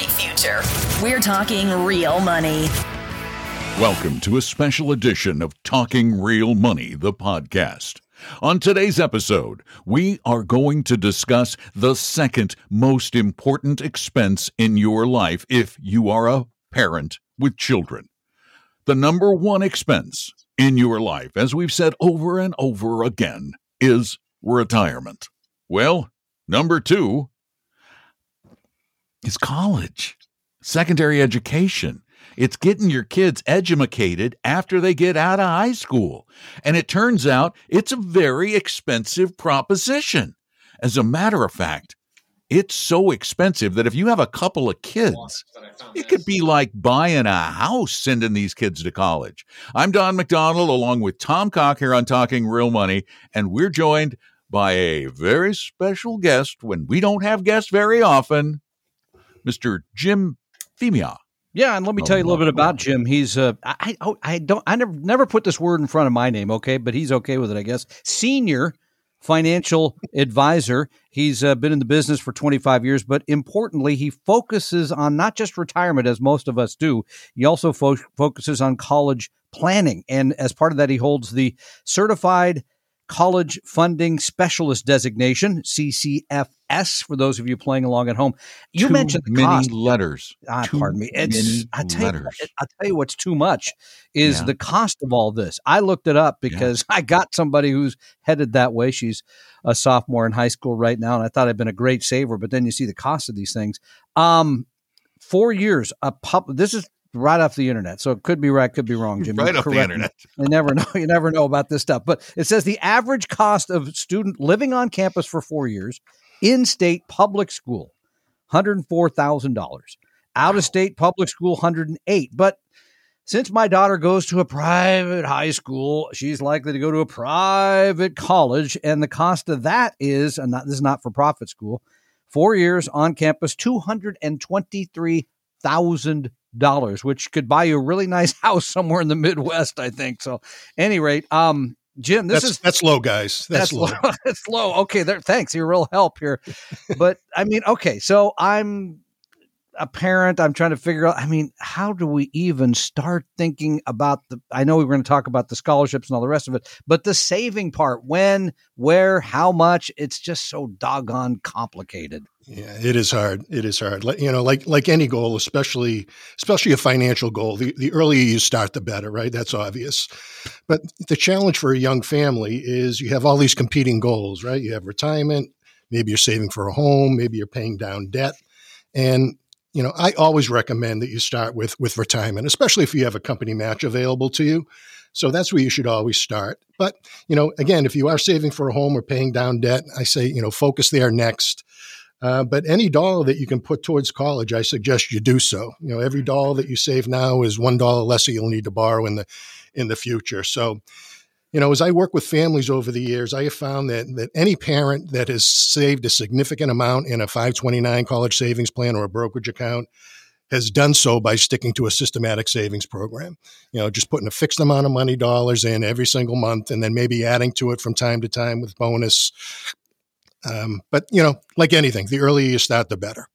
bright future. We're talking real money. Welcome to a special edition of Talking Real Money, the podcast. On today's episode, we are going to discuss the second most important expense in your life if you are a parent with children. The number one expense in your life, as we've said over and over again, is retirement. Well, number two is college, secondary education. It's getting your kids educated after they get out of high school. And it turns out it's a very expensive proposition. As a matter of fact, it's so expensive that if you have a couple of kids, it could be like buying a house sending these kids to college. I'm Don McDonald along with Tom Cock here on Talking Real Money, and we're joined by a very special guest when we don't have guests very often, Mr. Jim Femia. Yeah, and let me tell you a little bit about Jim. He's uh, I I, I don't I never never put this word in front of my name, okay, but he's okay with it, I guess. Senior financial advisor. He's uh, been in the business for 25 years, but importantly, he focuses on not just retirement as most of us do. He also fo- focuses on college planning, and as part of that, he holds the certified College Funding Specialist designation, CCFS, for those of you playing along at home. You Too mentioned the many cost. letters. Ah, Too pardon me. It's I tell, you, letters. I tell you what's too much is Yeah. the cost of all this. I looked it up because I got somebody who's headed that way. She's a sophomore in high school right now, and I thought I'd been a great saver. But then you see the cost of these things. Um, four years. A pub. This is right off the internet, so it could be right, could be wrong. Jim, right off the internet. You never know. You never know about this stuff. But it says the average cost of student living on campus for four years in state public school, hundred and four thousand dollars. Out of state public school, hundred and eight. But since my daughter goes to a private high school, she's likely to go to a private college, and the cost of that is, and this is not for profit school, four years on campus, two hundred and twenty three thousand dollars, which could buy you a really nice house somewhere in the Midwest, I think. So, any rate, um, Jim, this that's is that's low, guys. That's, low. that's low. Okay, there. Thanks, you're real help here. But I mean, okay, so I'm a parent. I'm trying to figure out. I mean, how do we even start thinking about the? I know we were going to talk about the scholarships and all the rest of it, but the saving part, when, where, how much? It's just so doggone complicated. Yeah, it is hard. It is hard. Like, you know, like like any goal, especially especially a financial goal. The the earlier you start, the better, right? That's obvious. But the challenge for a young family is you have all these competing goals, right? You have retirement. Maybe you're saving for a home. Maybe you're paying down debt, and you know, I always recommend that you start with with retirement, especially if you have a company match available to you. So that's where you should always start. But, you know, again, if you are saving for a home or paying down debt, I say, you know, focus there next. Uh, but any dollar that you can put towards college, I suggest you do so. You know, every dollar that you save now is one dollar less that you'll need to borrow in the in the future. So, you know, as I work with families over the years, I have found that that any parent that has saved a significant amount in a 529 college savings plan or a brokerage account has done so by sticking to a systematic savings program. You know, just putting a fixed amount of money dollars in every single month and then maybe adding to it from time to time with bonus. Um, but, you know, like anything, the earlier you start, the better.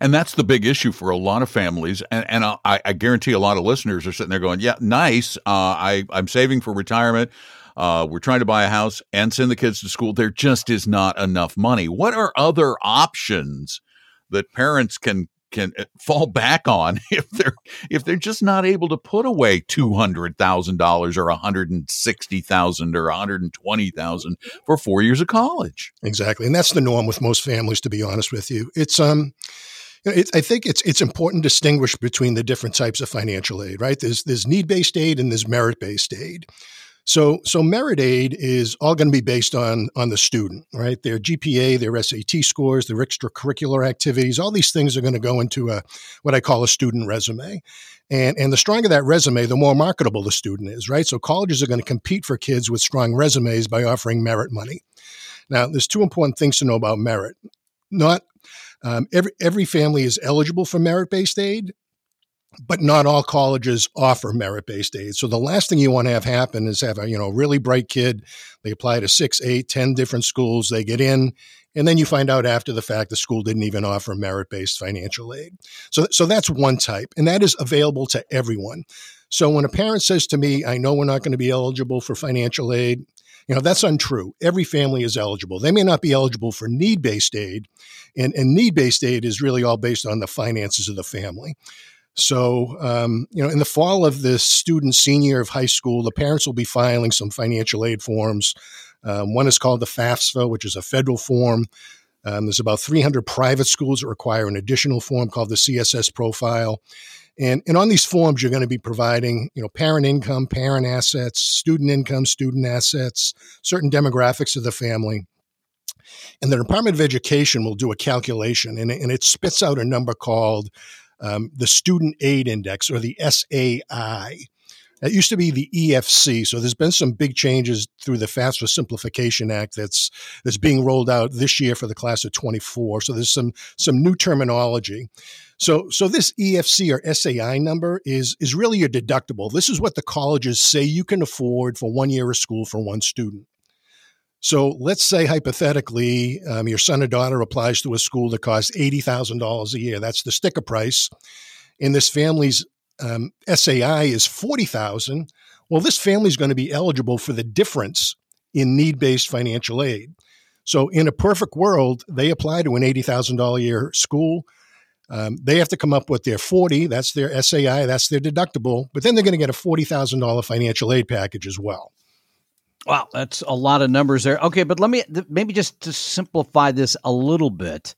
And that's the big issue for a lot of families. And, and I, I guarantee a lot of listeners are sitting there going, yeah, nice. Uh, I, I'm saving for retirement. Uh, we're trying to buy a house and send the kids to school. There just is not enough money. What are other options that parents can can uh, fall back on if they're if they're just not able to put away two hundred thousand dollars or a hundred and sixty thousand or a hundred and twenty thousand for four years of college? Exactly, and that's the norm with most families. To be honest with you, it's um, it, I think it's it's important to distinguish between the different types of financial aid. Right? There's there's need based aid and there's merit based aid. So so merit aid is all going to be based on on the student, right? Their GPA, their SAT scores, their extracurricular activities, all these things are going to go into a what I call a student resume. And and the stronger that resume, the more marketable the student is, right? So colleges are going to compete for kids with strong resumes by offering merit money. Now, there's two important things to know about merit. Not um, every every family is eligible for merit based aid, but not all colleges offer merit-based aid. So the last thing you want to have happen is have a you know really bright kid. They apply to six, eight, ten different schools. They get in, And then you find out after the fact the school didn't even offer merit based financial aid. So, so that's one type, and that is available to everyone. So when a parent says to me, I know we're not going to be eligible for financial aid, you know, that's untrue. Every family is eligible. They may not be eligible for need based aid, and, and need based aid is really all based on the finances of the family. So, um, you know, in the fall of the student senior of high school, the parents will be filing some financial aid forms. Um, one is called the FAFSA, which is a federal form. Um, there's about 300 private schools that require an additional form called the CSS profile. And, and on these forms, you're going to be providing, you know, parent income, parent assets, student income, student assets, certain demographics of the family. And the Department of Education will do a calculation and, and it spits out a number called um, the Student Aid Index or the SAI. That used to be the EFC. So there's been some big changes through the FAFSA Simplification Act that's that's being rolled out this year for the class of 24. So there's some some new terminology. So so this EFC or SAI number is is really your deductible. This is what the colleges say you can afford for one year of school for one student. So let's say hypothetically, um, your son or daughter applies to a school that costs eighty thousand dollars a year. That's the sticker price, and this family's um, SAI is 40,000, well, this family is going to be eligible for the difference in need based financial aid. So, in a perfect world, they apply to an $80,000 a year school. Um, they have to come up with their 40, that's their SAI, that's their deductible, but then they're going to get a $40,000 financial aid package as well. Wow, that's a lot of numbers there. Okay, but let me maybe just to simplify this a little bit.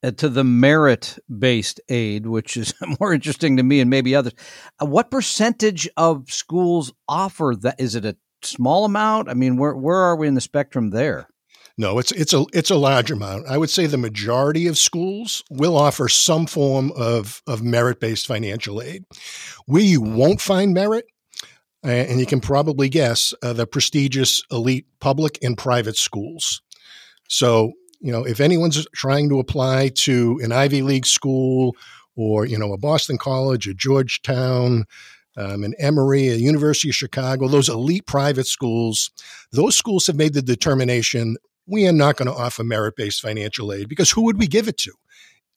Uh, to the merit based aid, which is more interesting to me and maybe others. Uh, what percentage of schools offer that? Is it a small amount? I mean, where where are we in the spectrum there? No, it's it's a it's a large amount. I would say the majority of schools will offer some form of of merit based financial aid. Where you won't find merit, and you can probably guess, uh, the prestigious elite public and private schools. So you know, if anyone's trying to apply to an Ivy League school or, you know, a Boston College, a Georgetown, um, an Emory, a University of Chicago, those elite private schools, those schools have made the determination we are not going to offer merit based financial aid because who would we give it to?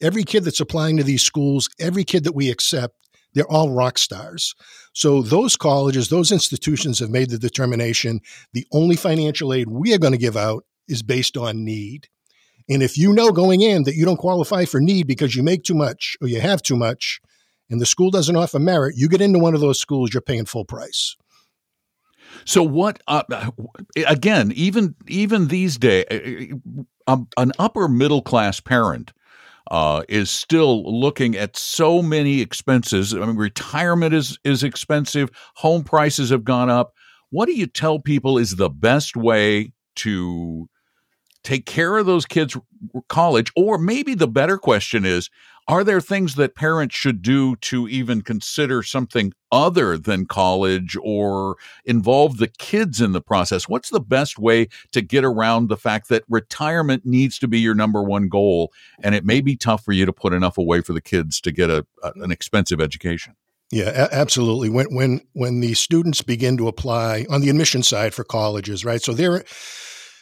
Every kid that's applying to these schools, every kid that we accept, they're all rock stars. So those colleges, those institutions have made the determination the only financial aid we are going to give out is based on need. And if you know going in that you don't qualify for need because you make too much or you have too much, and the school doesn't offer merit, you get into one of those schools, you're paying full price. So what? Uh, again, even even these days, uh, uh, um, an upper middle class parent uh, is still looking at so many expenses. I mean, retirement is is expensive. Home prices have gone up. What do you tell people is the best way to take care of those kids college or maybe the better question is are there things that parents should do to even consider something other than college or involve the kids in the process what's the best way to get around the fact that retirement needs to be your number one goal and it may be tough for you to put enough away for the kids to get a, a an expensive education yeah, absolutely. When when when the students begin to apply on the admission side for colleges, right? So they're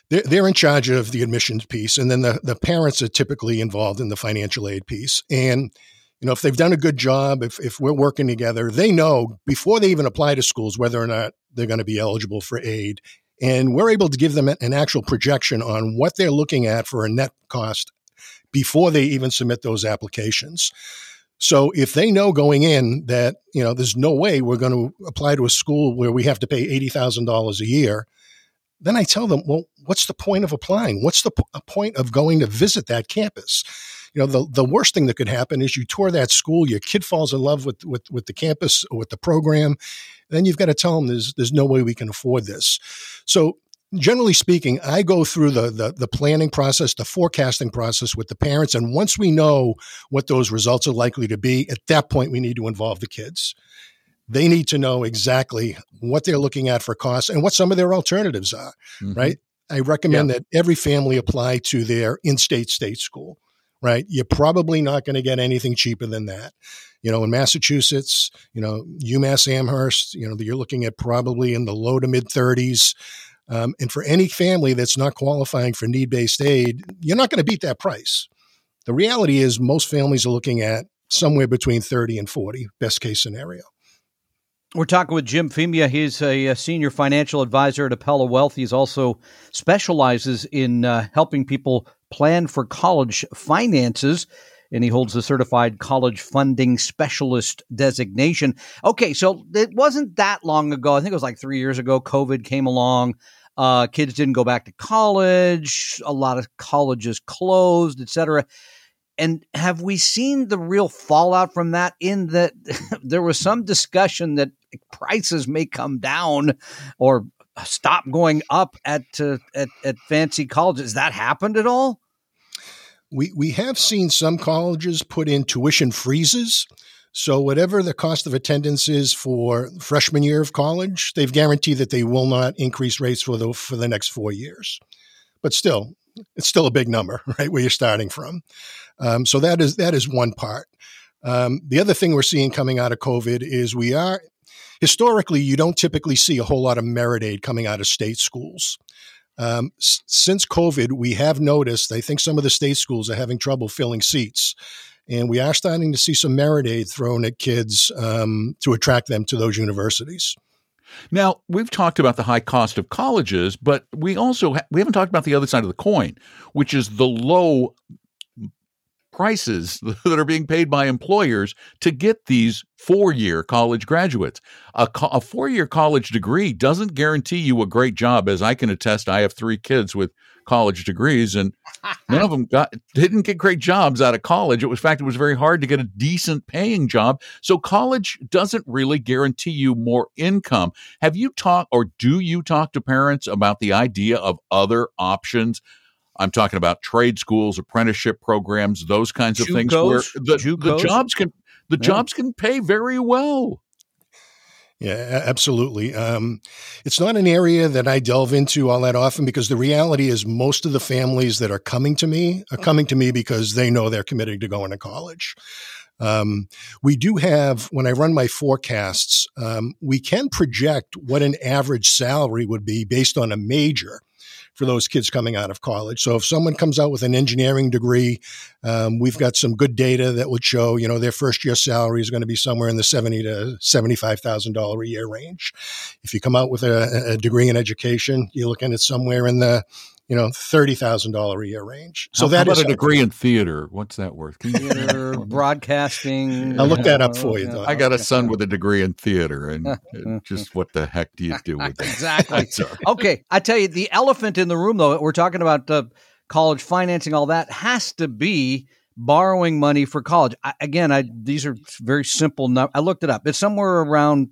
they're, they're in charge of the admissions piece, and then the, the parents are typically involved in the financial aid piece. And you know, if they've done a good job, if, if we're working together, they know before they even apply to schools whether or not they're going to be eligible for aid. And we're able to give them an actual projection on what they're looking at for a net cost before they even submit those applications. So if they know going in that, you know, there's no way we're going to apply to a school where we have to pay $80,000 a year, then I tell them, well, what's the point of applying? What's the point of going to visit that campus? You know, the, the worst thing that could happen is you tour that school, your kid falls in love with, with, with the campus or with the program. Then you've got to tell them there's, there's no way we can afford this. So generally speaking, I go through the, the, the planning process, the forecasting process with the parents, and once we know what those results are likely to be, at that point we need to involve the kids they need to know exactly what they're looking at for costs and what some of their alternatives are, mm-hmm. right? I recommend yeah. that every family apply to their in state state school, right? You're probably not going to get anything cheaper than that. You know, in Massachusetts, you know, UMass Amherst, you know, you're looking at probably in the low to mid 30s. Um, and for any family that's not qualifying for need based aid, you're not going to beat that price. The reality is, most families are looking at somewhere between 30 and 40, best case scenario. We're talking with Jim Femia. He's a, a, senior financial advisor at Appella Wealth. He's also specializes in uh, helping people plan for college finances, and he holds the certified college funding specialist designation. Okay, so it wasn't that long ago. I think it was like three years ago. COVID came along. Uh, kids didn't go back to college. A lot of colleges closed, etc and have we seen the real fallout from that in that there was some discussion that prices may come down or stop going up at uh, at, at fancy colleges? That happened at all? We we have seen some colleges put in tuition freezes. So whatever the cost of attendance is for freshman year of college they've guaranteed that they will not increase rates for the for the next 4 years. But still it's still a big number right where you're starting from um, so that is that is one part. Um, the other thing we're seeing coming out of COVID is we are historically you don't typically see a whole lot of merit aid coming out of state schools. Um, s- since COVID, we have noticed. I think some of the state schools are having trouble filling seats, and we are starting to see some merit aid thrown at kids um, to attract them to those universities. Now, we've talked about the high cost of colleges, but we also ha- we haven't talked about the other side of the coin, which is the low prices that are being paid by employers to get these four year college graduates. A, co- a four year college degree doesn't guarantee you a great job, as I can attest. I have three kids with college degrees, and none of them got didn't get great jobs out of college. It was in fact it was very hard to get a decent paying job. So college doesn't really guarantee you more income. Have you talked or do you talk to parents about the idea of other options I'm talking about trade schools, apprenticeship programs, those kinds of JUCOs, things where the, the, jobs can the yeah. jobs can pay very well. Yeah, absolutely. Um, it's not an area that I delve into all that often because the reality is most of the families that are coming to me are coming to me because they know they're committed to going to college. Um, we do have, when I run my forecasts, um, we can project what an average salary would be based on a major for those kids coming out of college. So if someone comes out with an engineering degree, um, we've got some good data that would show, you know, their first year salary is going to be somewhere in the seventy to seventy-five thousand dollar a year range. If you come out with a, a degree in education, you're looking at somewhere in the you know, thirty thousand dollar a year range. So how, that how about a degree in theater. What's that worth? Theater, broadcasting. I'll look that up for you. Though. I got a son with a degree in theater, and just what the heck do you do with that? exactly. okay, I tell you, the elephant in the room, though, we're talking about uh, college financing, all that has to be borrowing money for college. I, again, I these are very simple. I looked it up. It's somewhere around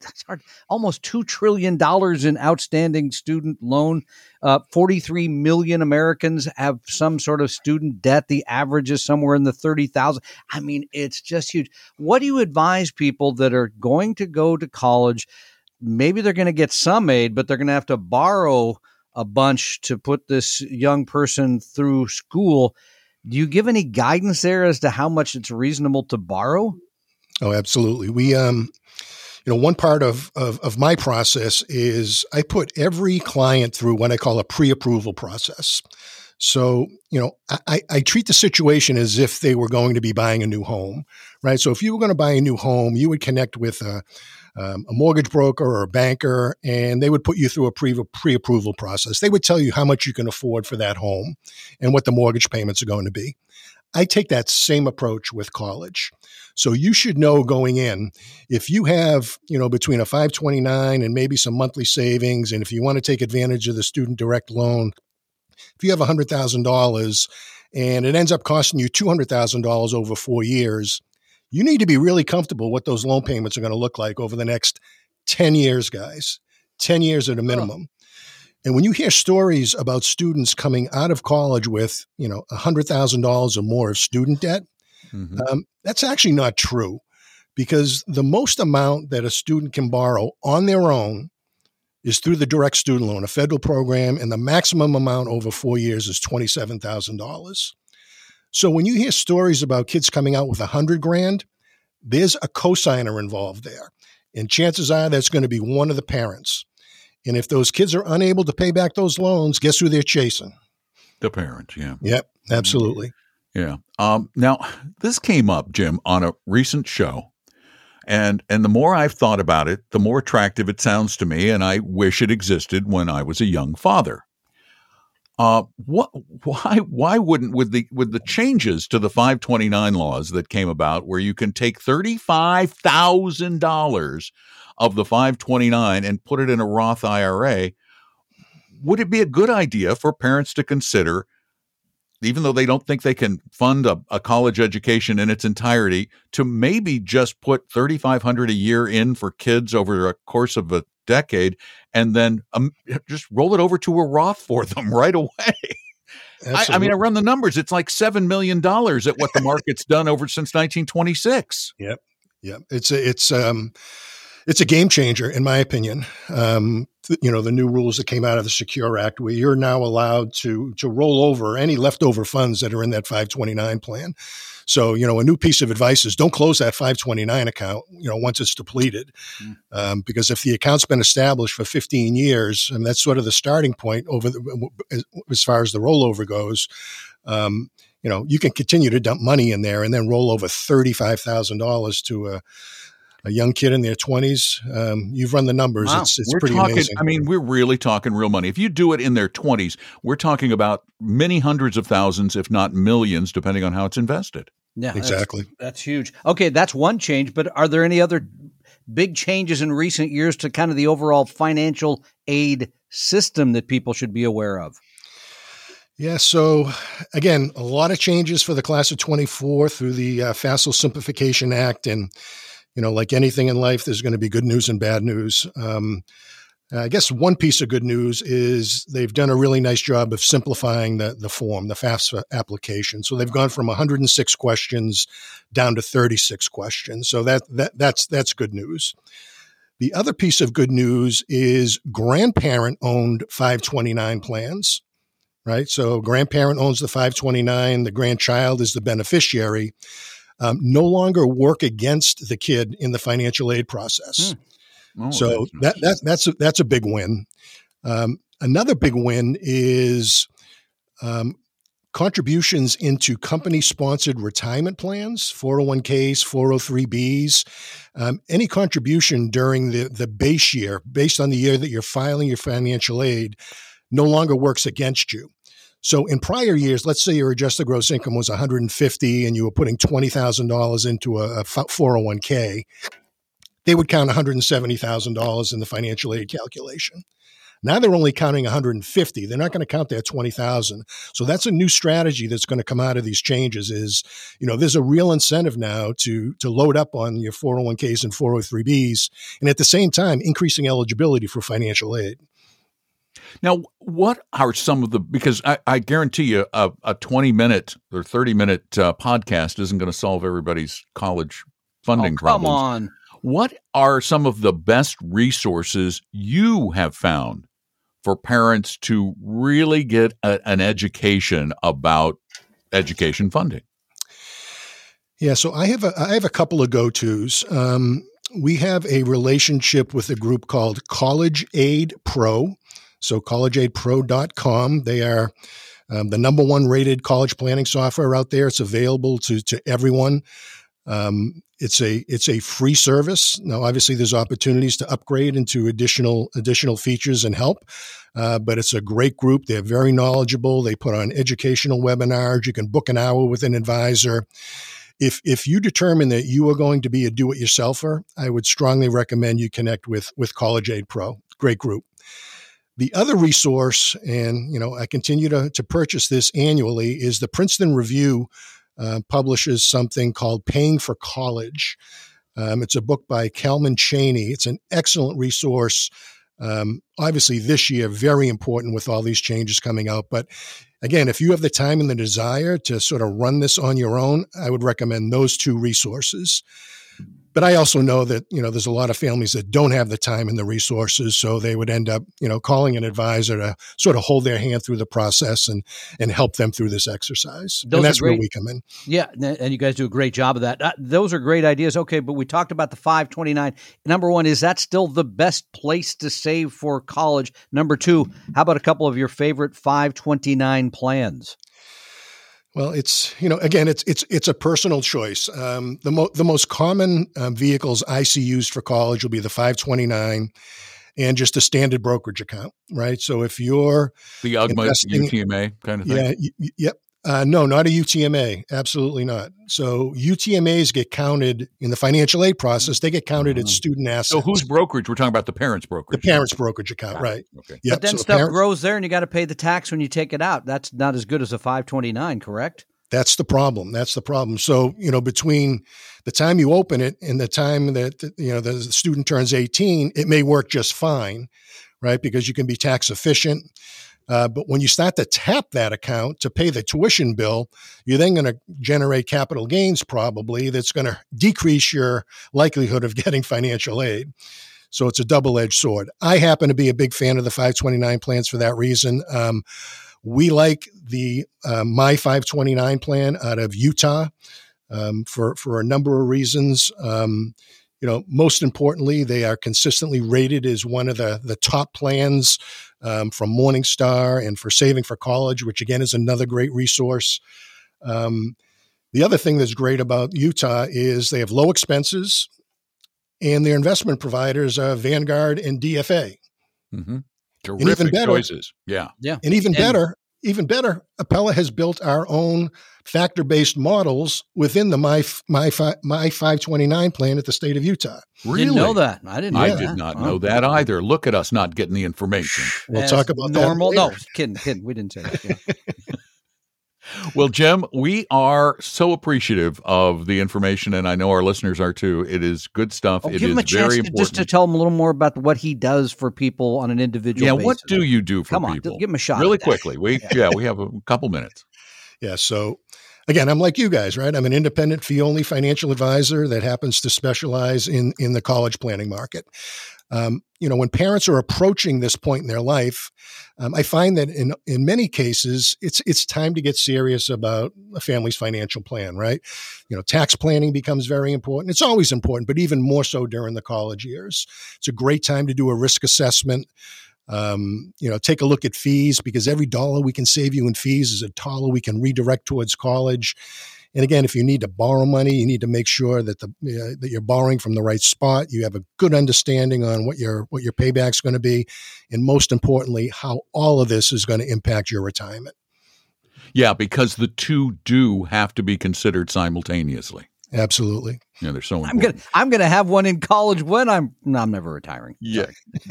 that's hard. Almost two trillion dollars in outstanding student loan. Uh, Forty-three million Americans have some sort of student debt. The average is somewhere in the thirty thousand. I mean, it's just huge. What do you advise people that are going to go to college? Maybe they're going to get some aid, but they're going to have to borrow a bunch to put this young person through school. Do you give any guidance there as to how much it's reasonable to borrow? Oh, absolutely. We um you know, one part of, of, of my process is I put every client through what I call a pre-approval process. So, you know, I, I treat the situation as if they were going to be buying a new home, right? So if you were going to buy a new home, you would connect with a, um, a mortgage broker or a banker, and they would put you through a pre approval process. They would tell you how much you can afford for that home and what the mortgage payments are going to be. I take that same approach with college. So you should know going in if you have, you know, between a 529 and maybe some monthly savings, and if you want to take advantage of the student direct loan, if you have $100,000 and it ends up costing you $200,000 over four years, you need to be really comfortable what those loan payments are going to look like over the next 10 years, guys. 10 years at a minimum. And when you hear stories about students coming out of college with, you know, $100,000 or more of student debt, Mm-hmm. Um, that's actually not true because the most amount that a student can borrow on their own is through the direct student loan, a federal program, and the maximum amount over four years is $27,000. So when you hear stories about kids coming out with a hundred grand, there's a cosigner involved there. And chances are that's going to be one of the parents. And if those kids are unable to pay back those loans, guess who they're chasing? The parents, yeah. Yep, absolutely. Yeah. Um, now, this came up, Jim, on a recent show. And and the more I've thought about it, the more attractive it sounds to me, and I wish it existed when I was a young father. Uh, what? Why? Why wouldn't with the with the changes to the 529 laws that came about, where you can take thirty five thousand dollars of the 529 and put it in a Roth IRA? Would it be a good idea for parents to consider even though they don't think they can fund a, a, college education in its entirety, to maybe just put thirty five hundred a year in for kids over a course of a decade, and then um, just roll it over to a Roth for them right away. I, I, mean, I run the numbers; it's like seven million dollars at what the market's done over since nineteen twenty six. Yep, yep. It's it's um it's a game changer, in my opinion. Um, th- you know, the new rules that came out of the Secure Act, where you're now allowed to to roll over any leftover funds that are in that 529 plan. So, you know, a new piece of advice is don't close that 529 account, you know, once it's depleted. Mm. Um, because if the account's been established for 15 years, and that's sort of the starting point over the, as far as the rollover goes, um, you know, you can continue to dump money in there and then roll over $35,000 to a, a young kid in their 20s. Um, you've run the numbers. Wow. It's, it's we're pretty talking, amazing. I mean, we're really talking real money. If you do it in their 20s, we're talking about many hundreds of thousands, if not millions, depending on how it's invested. Yeah, exactly. That's, that's huge. Okay, that's one change, but are there any other big changes in recent years to kind of the overall financial aid system that people should be aware of? Yeah, so again, a lot of changes for the class of 24 through the uh, FAFSA Simplification Act. And you know, like anything in life, there's going to be good news and bad news. Um, I guess one piece of good news is they've done a really nice job of simplifying the, the form, the FAFSA application. So they've gone from 106 questions down to 36 questions. So that, that that's that's good news. The other piece of good news is grandparent owned 529 plans, right? So grandparent owns the 529, the grandchild is the beneficiary um, no longer work against the kid in the financial aid process. Hmm. Oh, so that, that that's a, that's a big win. Um, another big win is um, contributions into company sponsored retirement plans, 401ks, 403bs. Um, any contribution during the, the base year, based on the year that you're filing your financial aid, no longer works against you. So in prior years, let's say your adjusted gross income was 150 and you were putting $20,000 into a 401k, they would count $170,000 in the financial aid calculation. Now they're only counting 150. They're not going to count that 20,000. So that's a new strategy that's going to come out of these changes is, you know, there's a real incentive now to to load up on your 401ks and 403bs and at the same time increasing eligibility for financial aid. Now, what are some of the because I, I guarantee you a, a, 20 minute or 30 minute uh, podcast isn't going to solve everybody's college funding oh, problems. Come on. What are some of the best resources you have found for parents to really get a, an education about education funding? Yeah, so I have a I have a couple of go tos. Um, we have a relationship with a group called College Aid Pro. So collegeaidpro.com. They are um, the number one rated college planning software out there. It's available to, to everyone. Um, it's a it's a free service. Now, obviously, there's opportunities to upgrade into additional additional features and help. Uh, but it's a great group. They're very knowledgeable. They put on educational webinars. You can book an hour with an advisor. If if you determine that you are going to be a do-it-yourselfer, I would strongly recommend you connect with with College Aid Pro. Great group. The other resource, and you know, I continue to, to purchase this annually, is the Princeton Review uh, publishes something called Paying for College. Um, it's a book by Kalman Chany. It's an excellent resource. Um, obviously, this year, very important with all these changes coming out. But again, if you have the time and the desire to sort of run this on your own, I would recommend those two resources. But I also know that you know there's a lot of families that don't have the time and the resources, so they would end up you know calling an advisor to sort of hold their hand through the process and and help them through this exercise. Those and that's where great. we come in. Yeah, and you guys do a great job of that. Uh, those are great ideas. Okay, but we talked about the 529. Number 1 is that still the best place to save for college? Number 2, how about a couple of your favorite 529 plans? Well, it's you know again it's it's it's a personal choice. Um, the mo- the most common um, vehicles I see used for college will be the 529 and just a standard brokerage account, right? So if you're The UGMA, UTMA kind of thing. yeah, y- yep. Uh, no, not a UTMA. Absolutely not. So UTMAs get counted in the financial aid process. They get counted as Mhm. student assets. So whose brokerage? We're talking about the parents' brokerage. the parents' brokerage account, right? Okay. Yep. but then so the stuff parents- grows there and you got to pay the tax when you take it out. That's not as good as a 529, correct? That's the problem. That's the problem. So, you know, between the time you open it and the time that, you know, the student turns 18, it may work just fine, right? Because you can be tax efficient. Uh, but when you start to tap that account to pay the tuition bill, you're then going to generate capital gains probably that's going to decrease your likelihood of getting financial aid. So it's a double edged sword. I happen to be a big fan of the 529 plans for that reason. Um, we like the uh, My 529 plan out of Utah um, for for a number of reasons. Um, you know, most importantly, they are consistently rated as one of the the top plans um, from Morningstar and for Saving for College, which again is another great resource. Um, the other thing that's great about Utah is they have low expenses, and their investment providers are Vanguard and DFA. hmm even Terrific better- choices. Yeah. Yeah. And even And- better, even better, Appella has built our own factor-based models within the my my my 529 plan at the state of Utah. Really? Didn't know that. I didn't know I that. did not Wow. know that either. Look at us not getting the information. We'll As talk about normal. that. No, kidding, kidding. We didn't say that. Yeah. Well, Jim, we are so appreciative of the information, and I know our listeners are too. It is good stuff. Oh, it give him is a chance very to, important. just to tell him a little more about what he does for people on an individual. yeah, basis. what do you do for Come on, people? give him a shot. really quickly. We yeah, we have a couple minutes. Yeah. So again, I'm like you guys, right? I'm an independent fee only financial advisor that happens to specialize in in the college planning market. Um, you know, when parents are approaching this point in their life, um, I find that in in many cases, it's it's time to get serious about a family's financial plan, right? You know, tax planning becomes very important. It's always important, but even more so during the college years. It's a great time to do a risk assessment. Um, you know, take a look at fees because every dollar we can save you in fees is a dollar we can redirect towards college. And again, if you need to borrow money, you need to make sure that the uh, that you're borrowing from the right spot. You have a good understanding on what your what your payback's going to be, and most importantly, how all of this is going to impact your retirement. Yeah, because the two do have to be considered simultaneously. Absolutely. Yeah, they're so I'm gonna I'm gonna have one in college when I'm no, I'm never retiring. Yeah,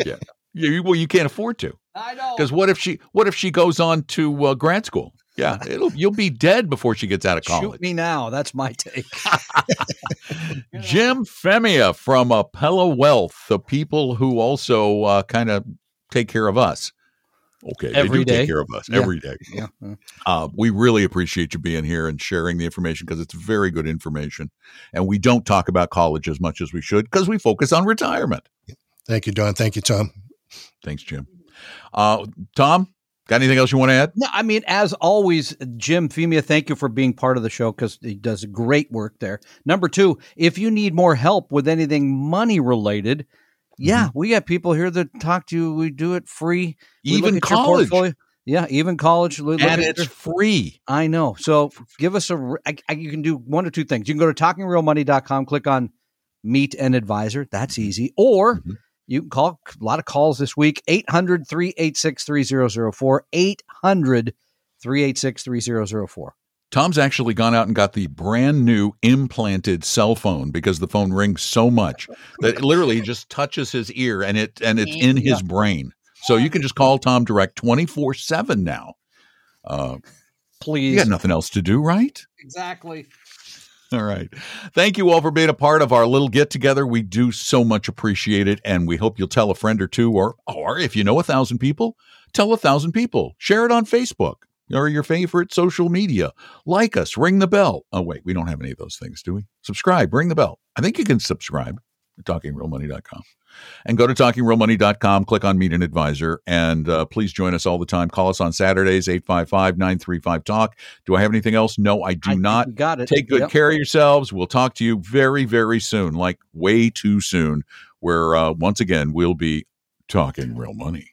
yeah. Yeah. you- Well, you can't afford to I know. because what if she what if she goes on to uh, grad school? Yeah, it'll you'll be dead before she gets out of college. Shoot me now. That's my take. Jim Femia from Appella Wealth, the people who also uh, kind of take care of us. Okay, Every they do day. take care of us Yeah. every day. Yeah. yeah. Uh, we really appreciate you being here and sharing the information because it's very good information. And we don't talk about college as much as we should because we focus on retirement. Thank you, Don. Thank you, Tom. Thanks, Jim. Uh, Tom, got anything else you want to add? No, I mean, as always, Jim Femia, thank you for being part of the show because he does great work there. Number two, if you need more help with anything money related, yeah, we got people here that talk to you. We do it free. We Even college. Yeah, even college. And it's your- free. I know. So give us a. I, I- you can do one or two things. You can go to talkingrealmoney.com, click on meet an advisor. That's easy. Or Mhm. You can call a lot of calls this week 800 386 3004. 800 386 3004. Tom's actually gone out and got the brand new implanted cell phone because the phone rings so much that it literally just touches his ear and it and it's in his brain. So you can just call Tom direct 24/7 now. Uh, you Please. got nothing else to do, right? Exactly. All right. Thank you all for being a part of our little get together. We do so much appreciate it, and we hope you'll tell a friend or two, or or if you know a thousand people, tell a thousand people. Share it on Facebook. or your favorite social media. Like us, ring the bell. Oh, wait, we don't have any of those things, do we? Subscribe, ring the bell. I think you can subscribe talkingrealmoney.com. And go to talkingrealmoney.com, click on Meet an Advisor, and uh, please join us all the time. Call us on Saturdays, 855 935 Talk. Do I have anything else? No, I do I not. got it. Take good Yep. care of yourselves. We'll talk to you very, very soon, like way too soon, where uh, once again, we'll be talking real money.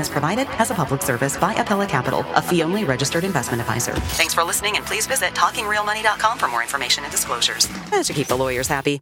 is provided as a public service by Appella Capital, a fee-only registered investment advisor. Thanks for listening, and please visit talkingrealmoney.com for more information and disclosures. That should keep the lawyers happy.